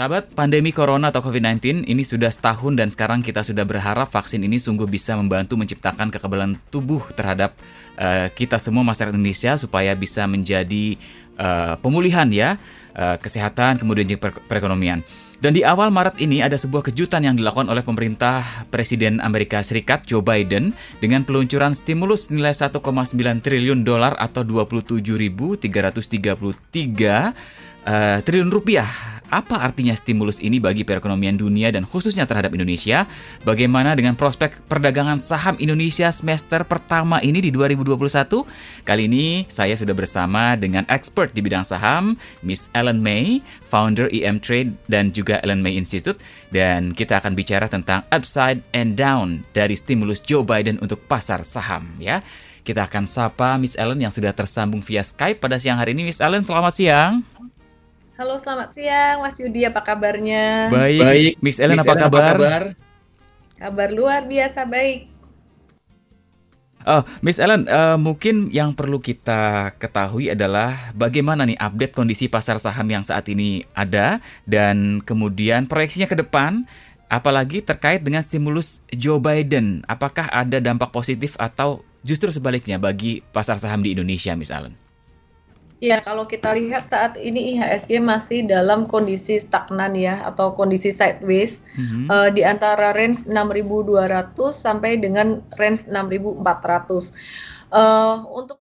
Sahabat, pandemi corona atau COVID-19 ini sudah setahun dan sekarang kita sudah berharap vaksin ini sungguh bisa membantu menciptakan kekebalan tubuh terhadap uh, kita semua masyarakat Indonesia supaya bisa menjadi uh, pemulihan ya uh, kesehatan kemudian juga perekonomian. Dan di awal Maret ini ada sebuah kejutan yang dilakukan oleh pemerintah Presiden Amerika Serikat Joe Biden dengan peluncuran stimulus nilai 1,9 triliun dolar atau 27.333 uh, triliun rupiah apa artinya stimulus ini bagi perekonomian dunia dan khususnya terhadap Indonesia? Bagaimana dengan prospek perdagangan saham Indonesia semester pertama ini di 2021? Kali ini saya sudah bersama dengan expert di bidang saham, Miss Ellen May, founder EM Trade dan juga Ellen May Institute dan kita akan bicara tentang upside and down dari stimulus Joe Biden untuk pasar saham ya. Kita akan sapa Miss Ellen yang sudah tersambung via Skype pada siang hari ini. Miss Ellen, selamat siang. Halo, selamat siang Mas Yudi, apa kabarnya? Baik, baik. Miss Ellen, Miss apa, kabar? apa kabar? Kabar luar biasa baik. Oh, Miss Ellen, uh, mungkin yang perlu kita ketahui adalah bagaimana nih update kondisi pasar saham yang saat ini ada dan kemudian proyeksinya ke depan, apalagi terkait dengan stimulus Joe Biden. Apakah ada dampak positif atau justru sebaliknya bagi pasar saham di Indonesia, Miss Allen? Ya, kalau kita lihat saat ini IHSG masih dalam kondisi stagnan ya atau kondisi sideways mm-hmm. uh, di antara range 6.200 sampai dengan range 6.400. Uh, untuk